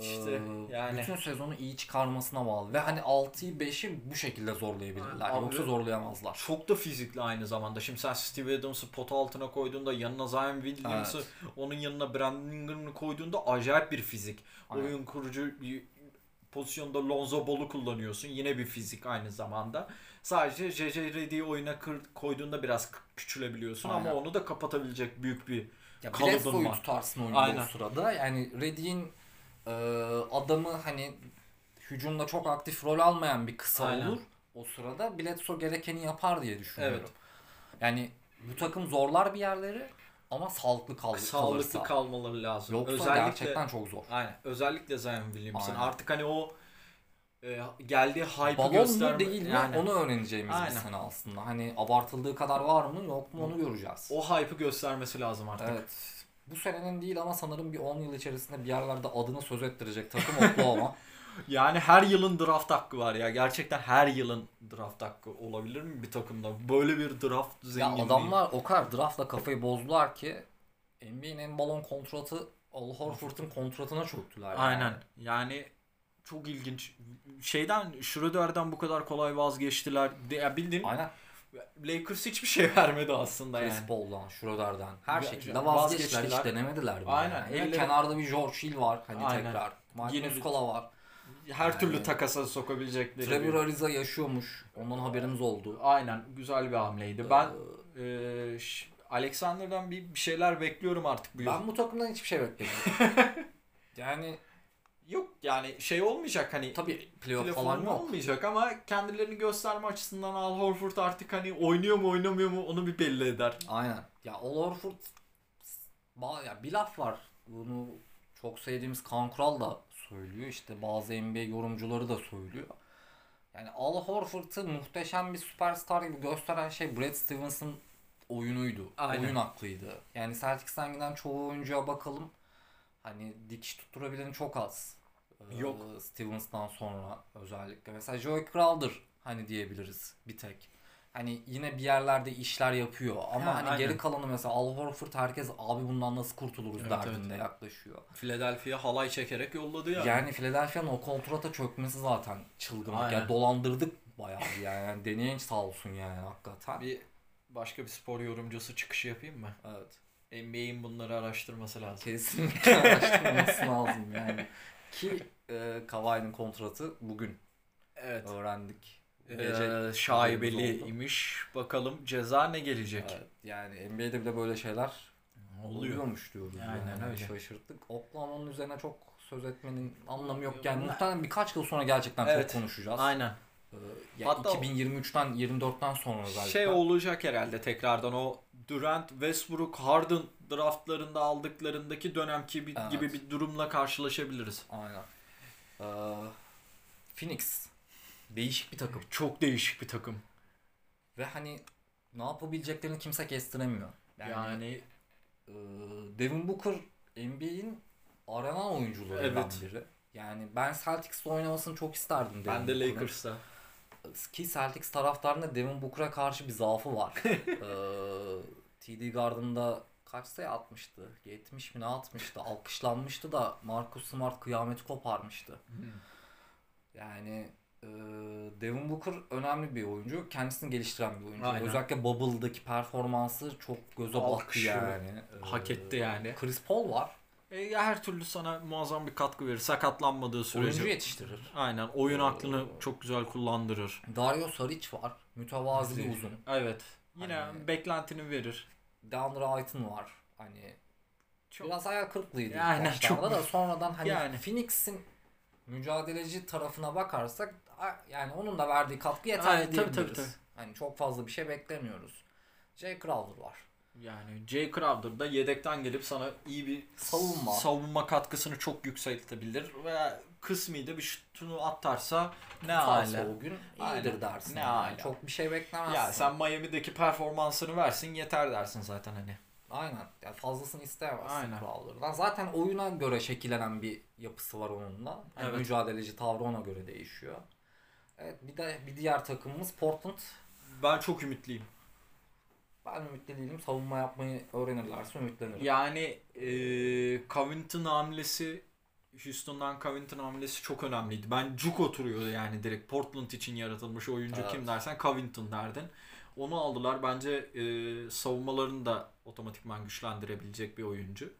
İşte yani. bütün sezonu iyi çıkarmasına bağlı ve hani 6'yı 5'i bu şekilde zorlayabilirler. Abi- Yoksa zorlayamazlar. çok da fizikli aynı zamanda. Şimdi sen Steve Adams'ı pota altına koyduğunda yanına Zion Williams'ı onun yanına Brandon Ingram'ı koyduğunda acayip bir fizik. Aynen. Oyun kurucu pozisyonda Lonzo Ball'u kullanıyorsun. Yine bir fizik aynı zamanda. Sadece JJ Redick'i oyuna kır, koyduğunda biraz küçülebiliyorsun Aynen. ama onu da kapatabilecek büyük bir Ya kalıbın var. tutarsın Aynen. o sırada. Yani Redick'in e, adamı hani hücumda çok aktif rol almayan bir kısa Aynen. olur. O sırada Bledsoe gerekeni yapar diye düşünüyorum. Evet. Yani bu takım zorlar bir yerleri ama sağlıklı kal sağlıklı kalırsa. kalmaları lazım. Yoksa Özellikle gerçekten çok zor. Aynen. Özellikle Zion Williamson. Artık hani o e, geldiği hype'ı Balon gösterme. mu değil mi Yani onu öğreneceğimiz Aynen. bir sene aslında. Hani abartıldığı kadar var mı yok mu onu göreceğiz. o hype'ı göstermesi lazım artık. Evet. Bu senenin değil ama sanırım bir 10 yıl içerisinde bir yerlerde adını söz ettirecek takım Oklahoma. Yani her yılın draft hakkı var ya. Gerçekten her yılın draft hakkı olabilir mi bir takımda? Böyle bir draft Ya zenginliği. adamlar o kadar draftla kafayı bozdular ki NBA'nin en balon kontratı Al Horford'un kontratına çöktüler. yani. Aynen. Yani çok ilginç. Şeyden Schroeder'den bu kadar kolay vazgeçtiler. De, ya bildiğin Aynen. Lakers hiçbir şey vermedi aslında Chris yani. Paul'dan, Schroeder'den her Ya- şekilde ya- vazgeçtiler. Hiç vazgeçtiler. denemediler bile. Aynen. Yani. Elleri- kenarda bir George Hill var hani Aynen. tekrar. Mike Muscala var. Her türlü Yani- takasa sokabilecekleri. Trevor Ariza yaşıyormuş. Ondan haberimiz oldu. Aynen. Güzel bir hamleydi. Ben Ee, e, ş- Alexander'dan bir, bir şeyler bekliyorum artık bu yıl. ben bu takımdan hiçbir şey beklemiyorum. yani Yok yani şey olmayacak hani tabii playoff falan yok. olmayacak ama kendilerini gösterme açısından Al Horford artık hani oynuyor mu oynamıyor mu onu bir belli eder. Aynen. Ya Al Horford ya bir laf var. Bunu çok sevdiğimiz Kaan Kural da söylüyor. İşte bazı NBA yorumcuları da söylüyor. Yani Al Horford'u muhteşem bir süperstar gibi gösteren şey Brad Stevens'ın oyunuydu. Aynen. Oyun aklıydı. Yani Celtics'ten giden çoğu oyuncuya bakalım. Hani dikiş tutturabileni çok az. Ee, Yok. Stevens'tan sonra özellikle. Mesela Joey Crowder hani diyebiliriz bir tek. Hani yine bir yerlerde işler yapıyor ama Ha, hani aynen. geri kalanı mesela Al Horford herkes abi bundan nasıl kurtuluruz Evet, derdinde yaklaşıyor. Philadelphia halay çekerek yolladı ya. Yani Philadelphia'nın o kontrata çökmesi zaten çılgınlık. Aynen. Yani dolandırdık bayağı yani. yani deneyen sağ olsun yani hakikaten. Bir başka bir spor yorumcusu çıkışı yapayım mı? Evet. NBA'in bunları araştırması lazım. Kesinlikle araştırılması lazım yani. Ki e, Kawhi'nin kontratı bugün Evet. öğrendik. Bu Ee, haberimiz şaibeli oldu. imiş. Bakalım ceza ne gelecek? Evet, yani NBA'de bile böyle şeyler Oluyor. oluyormuş diyoruz. Aynen yani. öyle. Şaşırttık. Oklahoma'nın üzerine çok söz etmenin anlamı yok. Yani muhtemelen birkaç yıl sonra gerçekten Evet. çok konuşacağız. Aynen. Ee, ya Hatta o- 2023'ten 24'ten sonra özellikle. Şey olacak herhalde tekrardan o Durant, Westbrook, Harden draftlarında aldıklarındaki dönemki bir, Evet. gibi bir durumla karşılaşabiliriz. Aynen. Ee, Phoenix. Değişik bir takım. Çok değişik bir takım. Ve hani ne yapabileceklerini kimse kestiremiyor. Yani, Yani, e, Devin Booker NBA'in aranan oyuncularından Evet. biri. Yani ben Celtics'te oynamasını çok isterdim Devin ben de. Lakers'ta. Ki Celtics taraftarında Devin Booker'a karşı bir zaafı var. ee, TD Garden'da kaç sayı atmıştı? 70 mi ne atmıştı? Alkışlanmıştı da Marcus Smart kıyameti koparmıştı. Yani e, Devin Booker önemli bir oyuncu. Kendisini geliştiren bir oyuncu. Aynen. Özellikle Bubble'daki performansı çok göze battı yani. hak Ee, etti yani. Chris Paul var. E, ya her türlü sana muazzam bir katkı verir. Sakatlanmadığı sürece. Oyuncu yetiştirir. Aynen. Oyun Ee, aklını çok güzel kullandırır. Dario Saric var. Mütevazi bir uzun. Evet. Yine Hani- beklentini verir. DeAndre Ayton var. Hani Çok biraz hayal kırıklığıydı. ilk başlarda çok- da sonradan hani Yani. Phoenix'in mücadeleci tarafına bakarsak yani onun da verdiği katkı yeterli Aynen, tabii, diyebiliriz. tabii, Hani çok fazla bir şey beklemiyoruz. Jay Crowder var. Yani Jay Crowder da yedekten gelip sana iyi bir Savunma. savunma katkısını çok yükseltebilir ve kısmi de bir şutunu atarsa ne Tutarsa hale. o gün Aynen. iyidir dersin. Ne yani. hala. Çok bir şey beklemezsin. Ya sen Miami'deki performansını versin yeter dersin zaten hani. Aynen. Yani fazlasını isteyemezsin Aynen. Crowder'dan. Zaten oyuna göre şekillenen bir yapısı var onun da. Hani Evet. Mücadeleci tavrı ona göre değişiyor. Evet bir de bir diğer takımımız Portland. Ben çok ümitliyim. Ben ümitli değilim. Savunma yapmayı öğrenirlerse ümitlenirim. Yani e, Covington hamlesi Houston'dan Covington hamlesi çok önemliydi. Ben cuk oturuyordu yani direkt Portland için yaratılmış oyuncu Evet. kim dersen Covington derdin. Onu aldılar. Bence e, savunmalarını da otomatikman güçlendirebilecek bir oyuncu.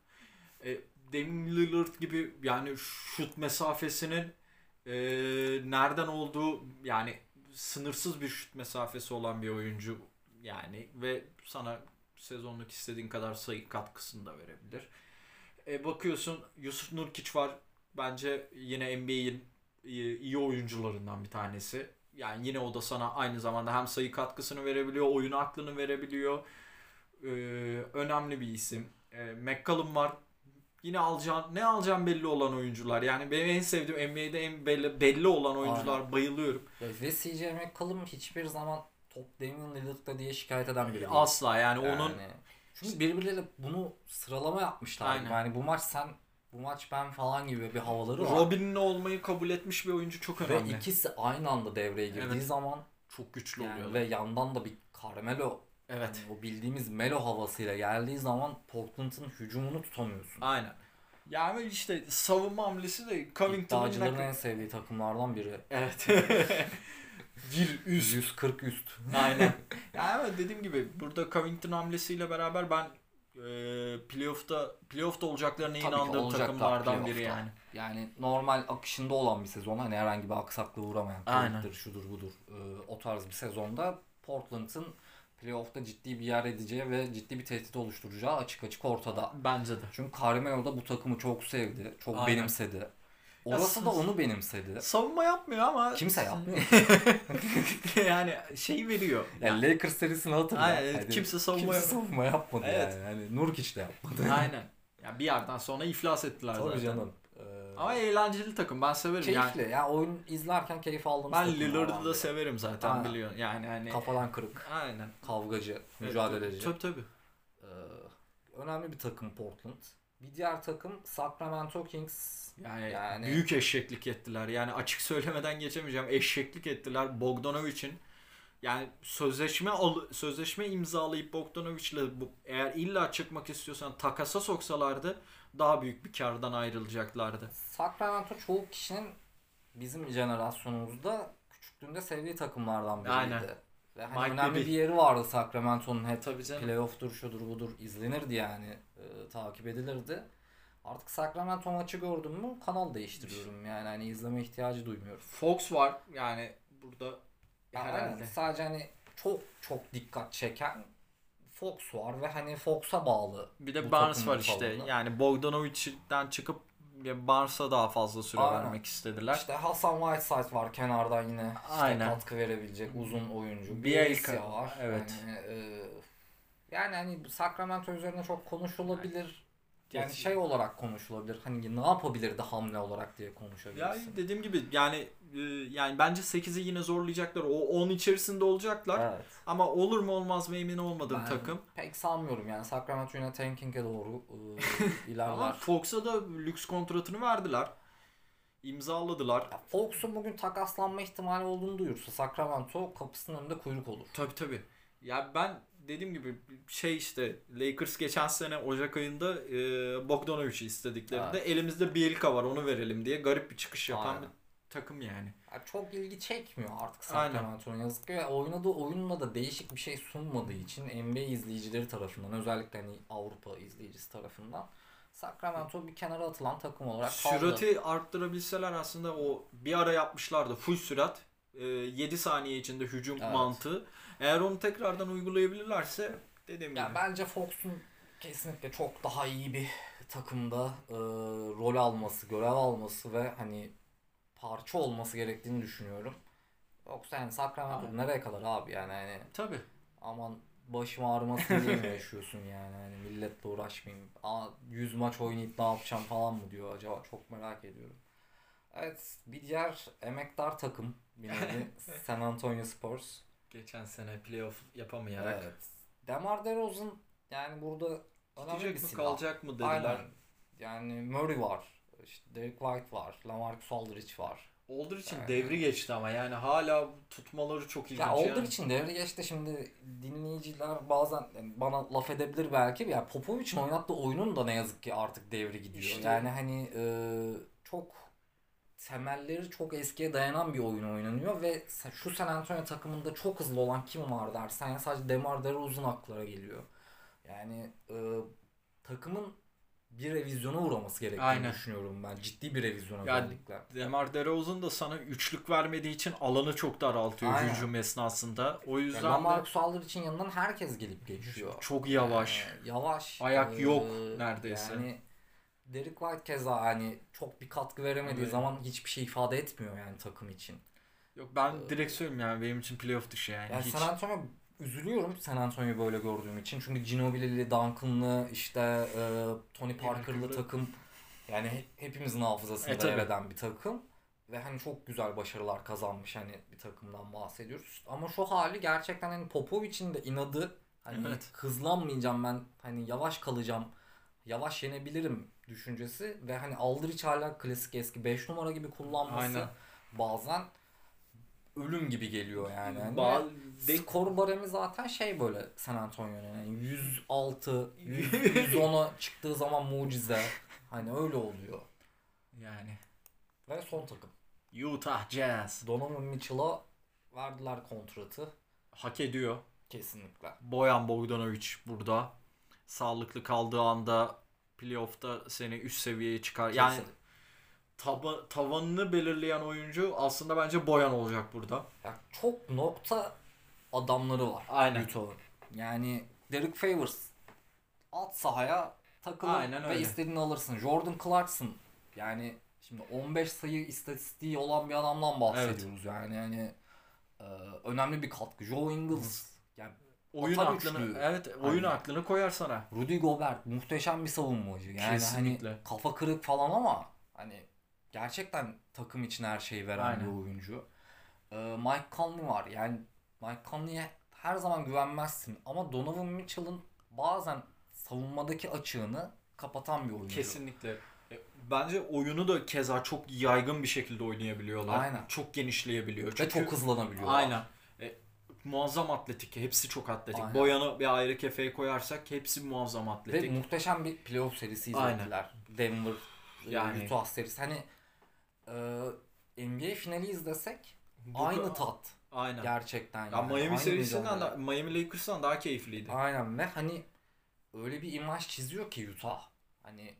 E, Damian Lillard gibi yani şut mesafesinin e, nereden olduğu yani sınırsız bir şut mesafesi olan bir oyuncu yani ve sana sezonluk istediğin kadar sayı katkısını da verebilir. E, bakıyorsun Yusuf Nurkic var. Bence yine NBA'in iyi, iyi oyuncularından bir tanesi. Yani yine o da sana aynı zamanda hem sayı katkısını verebiliyor, oyun aklını verebiliyor. E, önemli bir isim. E, McCollum var. Yine alacağın ne alacağın belli olan oyuncular. Yani benim en sevdiğim NBA'de en belli, belli olan oyuncular bayılıyorum. Ve CJ McCollum hiçbir zaman top Damian Lillard'da diye şikayet eden biri değil. Asla yani, Yani onun çünkü birbirleriyle bunu sıralama yapmışlar. Aynen. Yani bu maç sen bu maç ben falan gibi bir havaları var. Robin'in olmayı kabul etmiş bir oyuncu çok ve önemli. ikisi aynı anda devreye girdiği Evet. zaman Çok güçlü yani oluyor. ve yandan da bir Carmelo Evet. yani o bildiğimiz Melo havasıyla geldiği zaman Portland'ın hücumunu tutamıyorsun. Aynen. Yani işte savunma hamlesi de Covington'ın en sevdiği takımlardan biri. Evet. bir üst. 140 üst. Aynen. Yani dediğim gibi burada Covington hamlesiyle beraber ben e, playoff'ta playoff'ta olacaklarına Tabii ki inandığım olacaklar takımlardan biri playoff'ta. yani. Yani normal akışında olan bir sezon. Hani herhangi bir aksaklığa uğramayan. Aynen. Covid'dir, şudur budur. Ee, o tarz bir sezonda Portland'ın playoff'ta ciddi bir yer edeceği ve ciddi bir tehdit oluşturacağı açık açık ortada. Bence de. Çünkü Carmelo da bu takımı çok sevdi. Çok Aynen. benimsedi. Orası da onu benimsedi. Savunma yapmıyor ama Kimse yapmıyor. yani şey veriyor. Yani Lakers serisini hatırla. Aynen, Hani kimse savunma kimse savunma yapmadı Evet. yani. Hani Nurkic de yapmadı. Aynen. Ya bir yerden sonra iflas ettiler Tabii zaten. canım. Ee, Ama eğlenceli takım ben severim yani. keyifli. Ya oyun izlerken keyif aldığımız Ben Lillard'ı da severim zaten Aynen. biliyorsun. Yani hani Kafadan kırık, aynen. kavgacı, mücadeleci. Tabii tabii. Ee, önemli bir takım Portland. Bir diğer takım Sacramento Kings. Yani, Yani- büyük eşeklik ettiler. Yani açık söylemeden geçemeyeceğim. Eşeklik ettiler Bogdanovic'in. Yani sözleşme al- sözleşme imzalayıp Bogdanovic'le bu, eğer illa çıkmak istiyorsan takasa soksalardı daha büyük bir kardan ayrılacaklardı. Sacramento çoğu kişinin bizim jenerasyonumuzda küçüklüğünde sevdiği takımlardan biriydi. Aynen. Ve hani Mike önemli Bibby. bir yeri vardı Sacramento'nun hep Tabii canım. playoff'tur şudur budur izlenirdi yani e, takip edilirdi. Artık Sacramento maçı gördüm mü kanal değiştiriyorum yani hani izleme ihtiyacı duymuyorum. Fox var yani burada Yani herhalde. sadece hani çok çok dikkat çeken Fox var ve hani Fox'a bağlı. Bir de Barnes var işte. tavanı. Yani Bogdanovic'den çıkıp Barnes'a daha fazla süre Aynen. vermek istediler. İşte Hasan Whiteside var kenardan yine işte Aynen. katkı verebilecek uzun oyuncu. Bielka, Bielsa var. evet. Yani, e, yani hani Sacramento üzerine çok konuşulabilir. Yani Geç- şey olarak konuşulabilir. Hani ne yapabilirdi hamle olarak diye Ya konuşabilirsin. dediğim gibi yani e, yani bence 8'i yine zorlayacaklar. O 10 içerisinde olacaklar. Evet. Ama olur mu olmaz mı emin olmadığım Ben takım. Pek sanmıyorum yani Sacramento yine tanking'e doğru e, ilerler. Ama Fox'a da lüks kontratını verdiler. İmzaladılar. Ya Fox'un bugün takaslanma ihtimali olduğunu duyursa Sacramento kapısının önünde kuyruk olur. Tabii tabii. Ya ben dediğim gibi şey işte Lakers geçen sene Ocak ayında e, Bogdanovic'i istediklerinde elimizde Bielka var onu verelim diye garip bir çıkış yapan Aynen. bir takım yani. Ya çok ilgi çekmiyor artık. Sacramento'nun yazık ki oynadığı oyunla da değişik bir şey sunmadığı için NBA izleyicileri tarafından özellikle hani Avrupa izleyicisi tarafından Sacramento bir kenara atılan takım olarak kaldı. Sürati arttırabilseler aslında o bir ara yapmışlardı full sürat. e, 7 saniye içinde hücum Evet. mantığı. Eğer onu tekrardan uygulayabilirlerse dediğim Ya gibi. bence Fox'un kesinlikle çok daha iyi bir takımda e, rol alması, görev alması ve hani parça olması gerektiğini düşünüyorum. Yoksa yani Sacramento Aynen. nereye kadar abi yani hani Tabii. aman başım ağrımasın diye mi yaşıyorsun yani hani milletle uğraşmayayım. Aa, 100 maç oynayıp ne yapacağım falan mı diyor acaba çok merak ediyorum. Evet bir diğer emektar takım nevi San Antonio Spurs. Geçen sene playoff yapamayarak. Evet. Demar DeRozan yani burada Gidecek mi kalacak mı dediler. Aynen. Yani Murray var. İşte Derek White var. Lamarcus Aldridge var. Oldur için Yani- devri geçti ama yani hala tutmaları çok ilginç. Ya yani. Aldridge için devre geçti şimdi dinleyiciler bazen yani bana laf edebilir belki. Ya Popovic'in oynattığı oyunun da ne yazık ki artık devri gidiyor. İşte. Yani hani e, çok temelleri çok eskiye dayanan bir oyun oynanıyor ve şu San Antonio takımında çok hızlı olan kim var dersen ya sadece DeMar DeRozan aklara geliyor. Yani e, takımın bir revizyona uğraması gerektiğini Aynen. düşünüyorum ben. Ciddi bir revizyon Yani özellikle. Demar DeRozan da sana üçlük vermediği için alanı çok daraltıyor Aynen. hücum esnasında. O yüzden Yani de Lamarcus Aldridge'in yanından herkes gelip geçiyor. çok yavaş. Ee, yavaş. Ayak Ee, yok neredeyse. Yani Derek White keza hani çok bir katkı veremediği Evet. zaman hiçbir şey ifade etmiyor yani takım için. Yok ben direkt söyleyeyim yani benim için playoff dışı yani. Yani Hiç. San Antonio üzülüyorum San Antonio'yu böyle gördüğüm için. Çünkü Ginobili'li, Duncan'lı, işte e, Tony Parker'lı takım yani he- hepimizin hafızasında E, tabii. yer eden bir takım. Ve hani çok güzel başarılar kazanmış hani bir takımdan bahsediyoruz. Ama şu hali gerçekten hani Popovic'in de inadı hani Evet. hızlanmayacağım ben hani yavaş kalacağım yavaş yenebilirim düşüncesi ve hani Aldridge hala klasik eski 5 numara gibi kullanması Aynen. bazen ölüm gibi geliyor yani. Hani Ba- ve skor baremi zaten şey böyle San Antonio'nun yani 106 100, 110'a çıktığı zaman mucize hani öyle oluyor. yani Ve son takım. Utah Jazz Donovan Mitchell'a verdiler kontratı hak ediyor. kesinlikle. Boyan Bogdanovic burada. Sağlıklı kaldığı anda playoff'ta seni üst seviyeye çıkar. Yani Kesin. taba, tavanını belirleyen oyuncu aslında bence Boyan olacak burada. Ya çok nokta adamları var. Aynen. Utah'ın. Yani Derek Favors at sahaya takılır Aynen ve öyle. istediğini alırsın. Jordan Clarkson yani şimdi 15 sayı istatistiği olan bir adamdan bahsediyoruz yani. Yani e, önemli bir katkı. Joe Ingles yani Oyun aklını üçlü. evet oyun aklını koyar sana. Rudy Gobert muhteşem bir savunmacı. Yani Kesinlikle. hani kafa kırık falan ama hani gerçekten takım için her şeyi veren Aynen. bir oyuncu. Ee, Mike Conley var. Yani Mike Conley'e her zaman güvenmezsin ama Donovan Mitchell'ın bazen savunmadaki açığını kapatan bir oyuncu. Kesinlikle. E, Bence oyunu da keza çok yaygın bir şekilde oynayabiliyorlar. Aynen. Çok genişleyebiliyor. Ve Çünkü- çok hızlanabiliyor. Aynen. E, muazzam atletik. Hepsi çok atletik. Aynen. Boyanı bir ayrı kefeye koyarsak hepsi muazzam Ve atletik. muhteşem bir playoff serisi Aynen. izlettiler. Denver, Yani- yani. Utah serisi. Hani e, NBA finali izlesek Bu- aynı tat Aynen. gerçekten. Ya yani. Miami Aynı serisinden da, Miami Lakers'tan daha keyifliydi. Aynen ve hani öyle bir imaj çiziyor ki Utah. Hani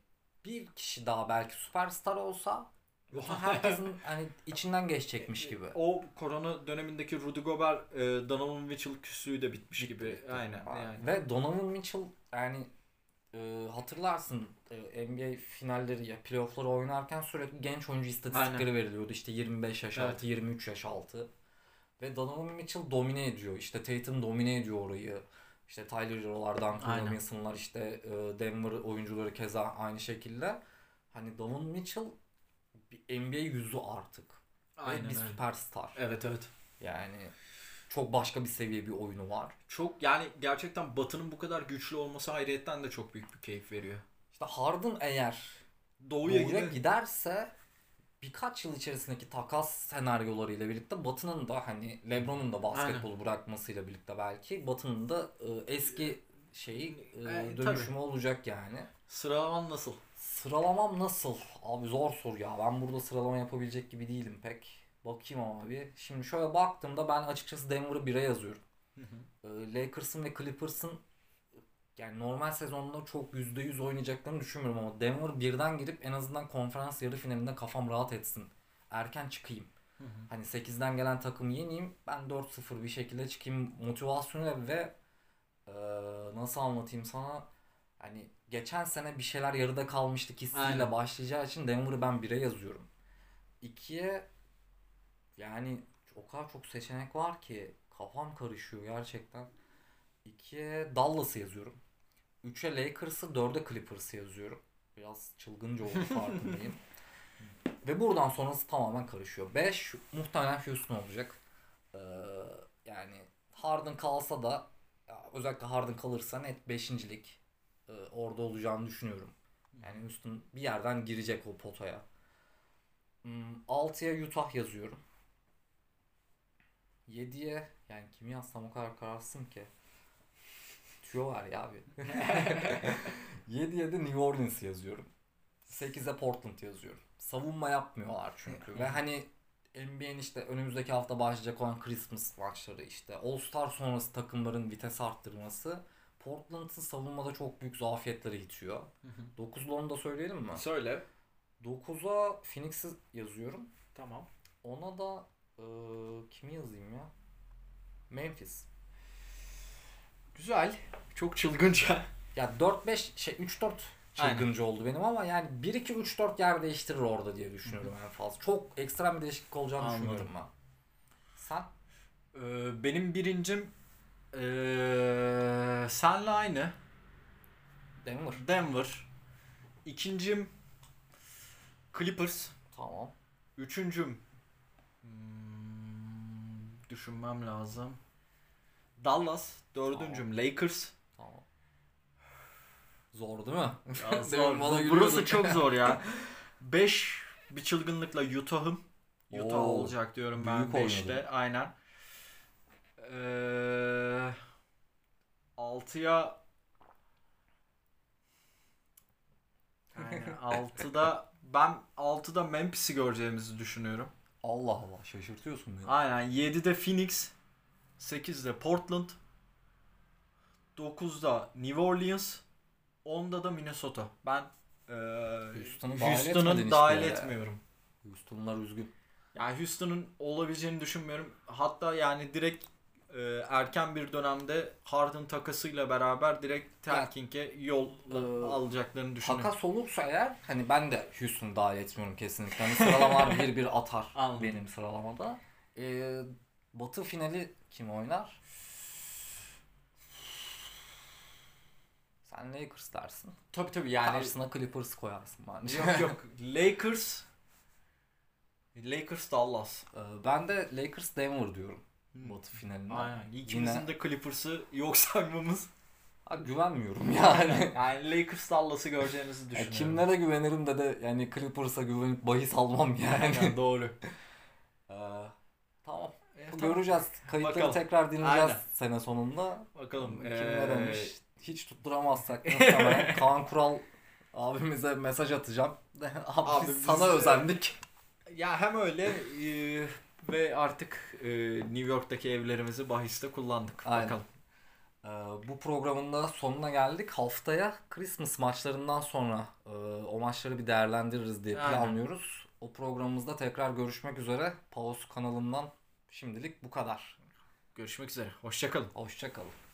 bir kişi daha belki süperstar olsa Utah herkesin hani içinden geçecekmiş gibi. O korona dönemindeki Rudy Gobert, e, Donovan Mitchell küslüğü de bitmiş gibi. Aynen. Yani. Ve Donovan Mitchell yani e, hatırlarsın e, NBA finalleri ya playoff'ları oynarken sürekli genç oyuncu istatistikleri Aynen. veriliyordu. İşte 25 yaş Evet. altı, 23 yaş altı. Ve Donovan Mitchell domine ediyor. İşte Tatum domine ediyor orayı. İşte Tyler Hero'lar, Duncan Aynen. Robinson'lar işte e, Denver oyuncuları keza aynı şekilde. Hani Donovan Mitchell bir NBA yüzü artık. Aynen Ve bir öyle. süperstar. Evet evet. Yani çok başka bir seviye bir oyunu var. Çok yani gerçekten Batı'nın bu kadar güçlü olması ayrıyetten de çok büyük bir keyif veriyor. İşte Harden eğer Doğuya, Doğu'ya gide- giderse birkaç yıl içerisindeki takas senaryolarıyla birlikte Batı'nın da hani LeBron'un da basketbolu bırakmasıyla birlikte belki Batı'nın da e, eski şeyi e, E, dönüşümü olacak yani. Sıralaman nasıl? Sıralamam nasıl? Abi zor soru ya. Ben burada sıralama yapabilecek gibi değilim pek. Bakayım ama bir. Şimdi şöyle baktığımda ben açıkçası Denver'ı 1'e yazıyorum. E, Lakers'ın ve Clippers'ın yani normal sezonda çok %100 oynayacaklarını düşünmüyorum ama Denver birden girip en azından konferans yarı finalinde kafam rahat etsin. Erken çıkayım. Hani 8'den gelen takımı yeneyim. Ben 4-0 bir şekilde çıkayım motivasyonuyla ve e, nasıl anlatayım sana hani geçen sene bir şeyler yarıda kalmıştık hissiyle Aynen. başlayacağı için Denver'ı ben 1'e yazıyorum. 2'ye yani o kadar çok seçenek var ki kafam karışıyor gerçekten. 2'ye Dallas'ı yazıyorum. 3'e Lakers'ı 4'e Clippers'ı yazıyorum. Biraz çılgınca oldu farkındayım. Ve buradan sonrası tamamen karışıyor. 5 muhtemelen Houston olacak. Ee, yani Harden kalsa da özellikle Harden kalırsa net 5.lik e, orada olacağını düşünüyorum. Yani Houston bir yerden girecek o potaya. Hmm, 6'ya Utah yazıyorum. 7'ye yani kimi yazsam o kadar kararsın ki. Tüyo var ya abi. 7'ye de New Orleans yazıyorum. 8'e Portland yazıyorum. Savunma yapmıyorlar çünkü. Ve hani NBA'nin işte önümüzdeki hafta başlayacak olan Christmas maçları işte All Star sonrası takımların vites arttırması Portland'ın savunmada çok büyük zafiyetleri itiyor. 9'da onu da söyleyelim mi? Söyle. 9'a Phoenix'i yazıyorum. Tamam. Ona da eee kimi yazayım ya? Memphis. Güzel. Çok çılgınca. Ya 4-5 şey 3-4 çılgınca oldu benim ama yani 1-2-3-4 yer değiştirir orada diye düşünüyorum en fazla. Çok ekstrem bir değişiklik olacağını Anladım. düşünüyorum ben. Sen? Ee, benim birincim ee, senle aynı. Denver. Denver. İkincim Clippers. Tamam. Üçüncüm hmm, düşünmem lazım. Dallas. Dördüncüm Lakers. Zor değil mi? Ya zor. Bu-. Burası çok zor ya. Beş bir çılgınlıkla Utah'ım. Utah Oo, olacak diyorum ben büyük 5'te. oynadı. Aynen. Ee, 6'ya Aynen. 6'da ben 6'da Memphis'i göreceğimizi düşünüyorum. Allah Allah şaşırtıyorsun beni. Aynen. 7'de Phoenix, 8'de Portland, 9'da New Orleans, 10'da da Minnesota. Ben eee Houston'u dahil dahil etmiyorum. Houston'lar üzgün. Yani Houston'ın olabileceğini düşünmüyorum. Hatta yani direkt e, erken bir dönemde Harden takasıyla beraber direkt tanking'e yol Ee, alacaklarını düşünüyorum. Takas olursa eğer hani ben de Houston'u dahil etmiyorum kesinlikle. Hani sıralama bir bir atar Anladım. benim sıralamada. Ee, Batı finali kim oynar? Sen Lakers dersin. Tabii tabii yani Karşısına Clippers koyarsın bence. yok yok Lakers Lakers Dallas. Ee, ben de Lakers Denver diyorum Hmm. Batı finalinde. Aynen. İkimizin Yine- de Clippers'ı yok saymamız. Ha, güvenmiyorum yani. Yani Lakers Dallas'ı göreceğinizi Ya düşünüyorum. kimlere güvenirim de de yani Clippers'a güvenip bahis almam yani. Aynen, doğru. Ee, tamam. E, tamam. Göreceğiz. Kayıtları Bakalım. tekrar dinleyeceğiz Aynen. sene sonunda. Bakalım. Kim ee, ne demiş? Hiç tutturamazsak muhtemelen Kaan Kural abimize mesaj atacağım. Abi, Abi biz sana özendik. Ya hem öyle ee, ve artık ee, New York'taki evlerimizi bahiste kullandık. Aynen. Bakalım. Ee, bu programın da sonuna geldik. Haftaya Christmas maçlarından sonra e, o maçları bir değerlendiririz diye Aynen. planlıyoruz. O programımızda tekrar görüşmek üzere. Paus kanalından şimdilik bu kadar. Görüşmek üzere. Hoşçakalın. Hoşçakalın.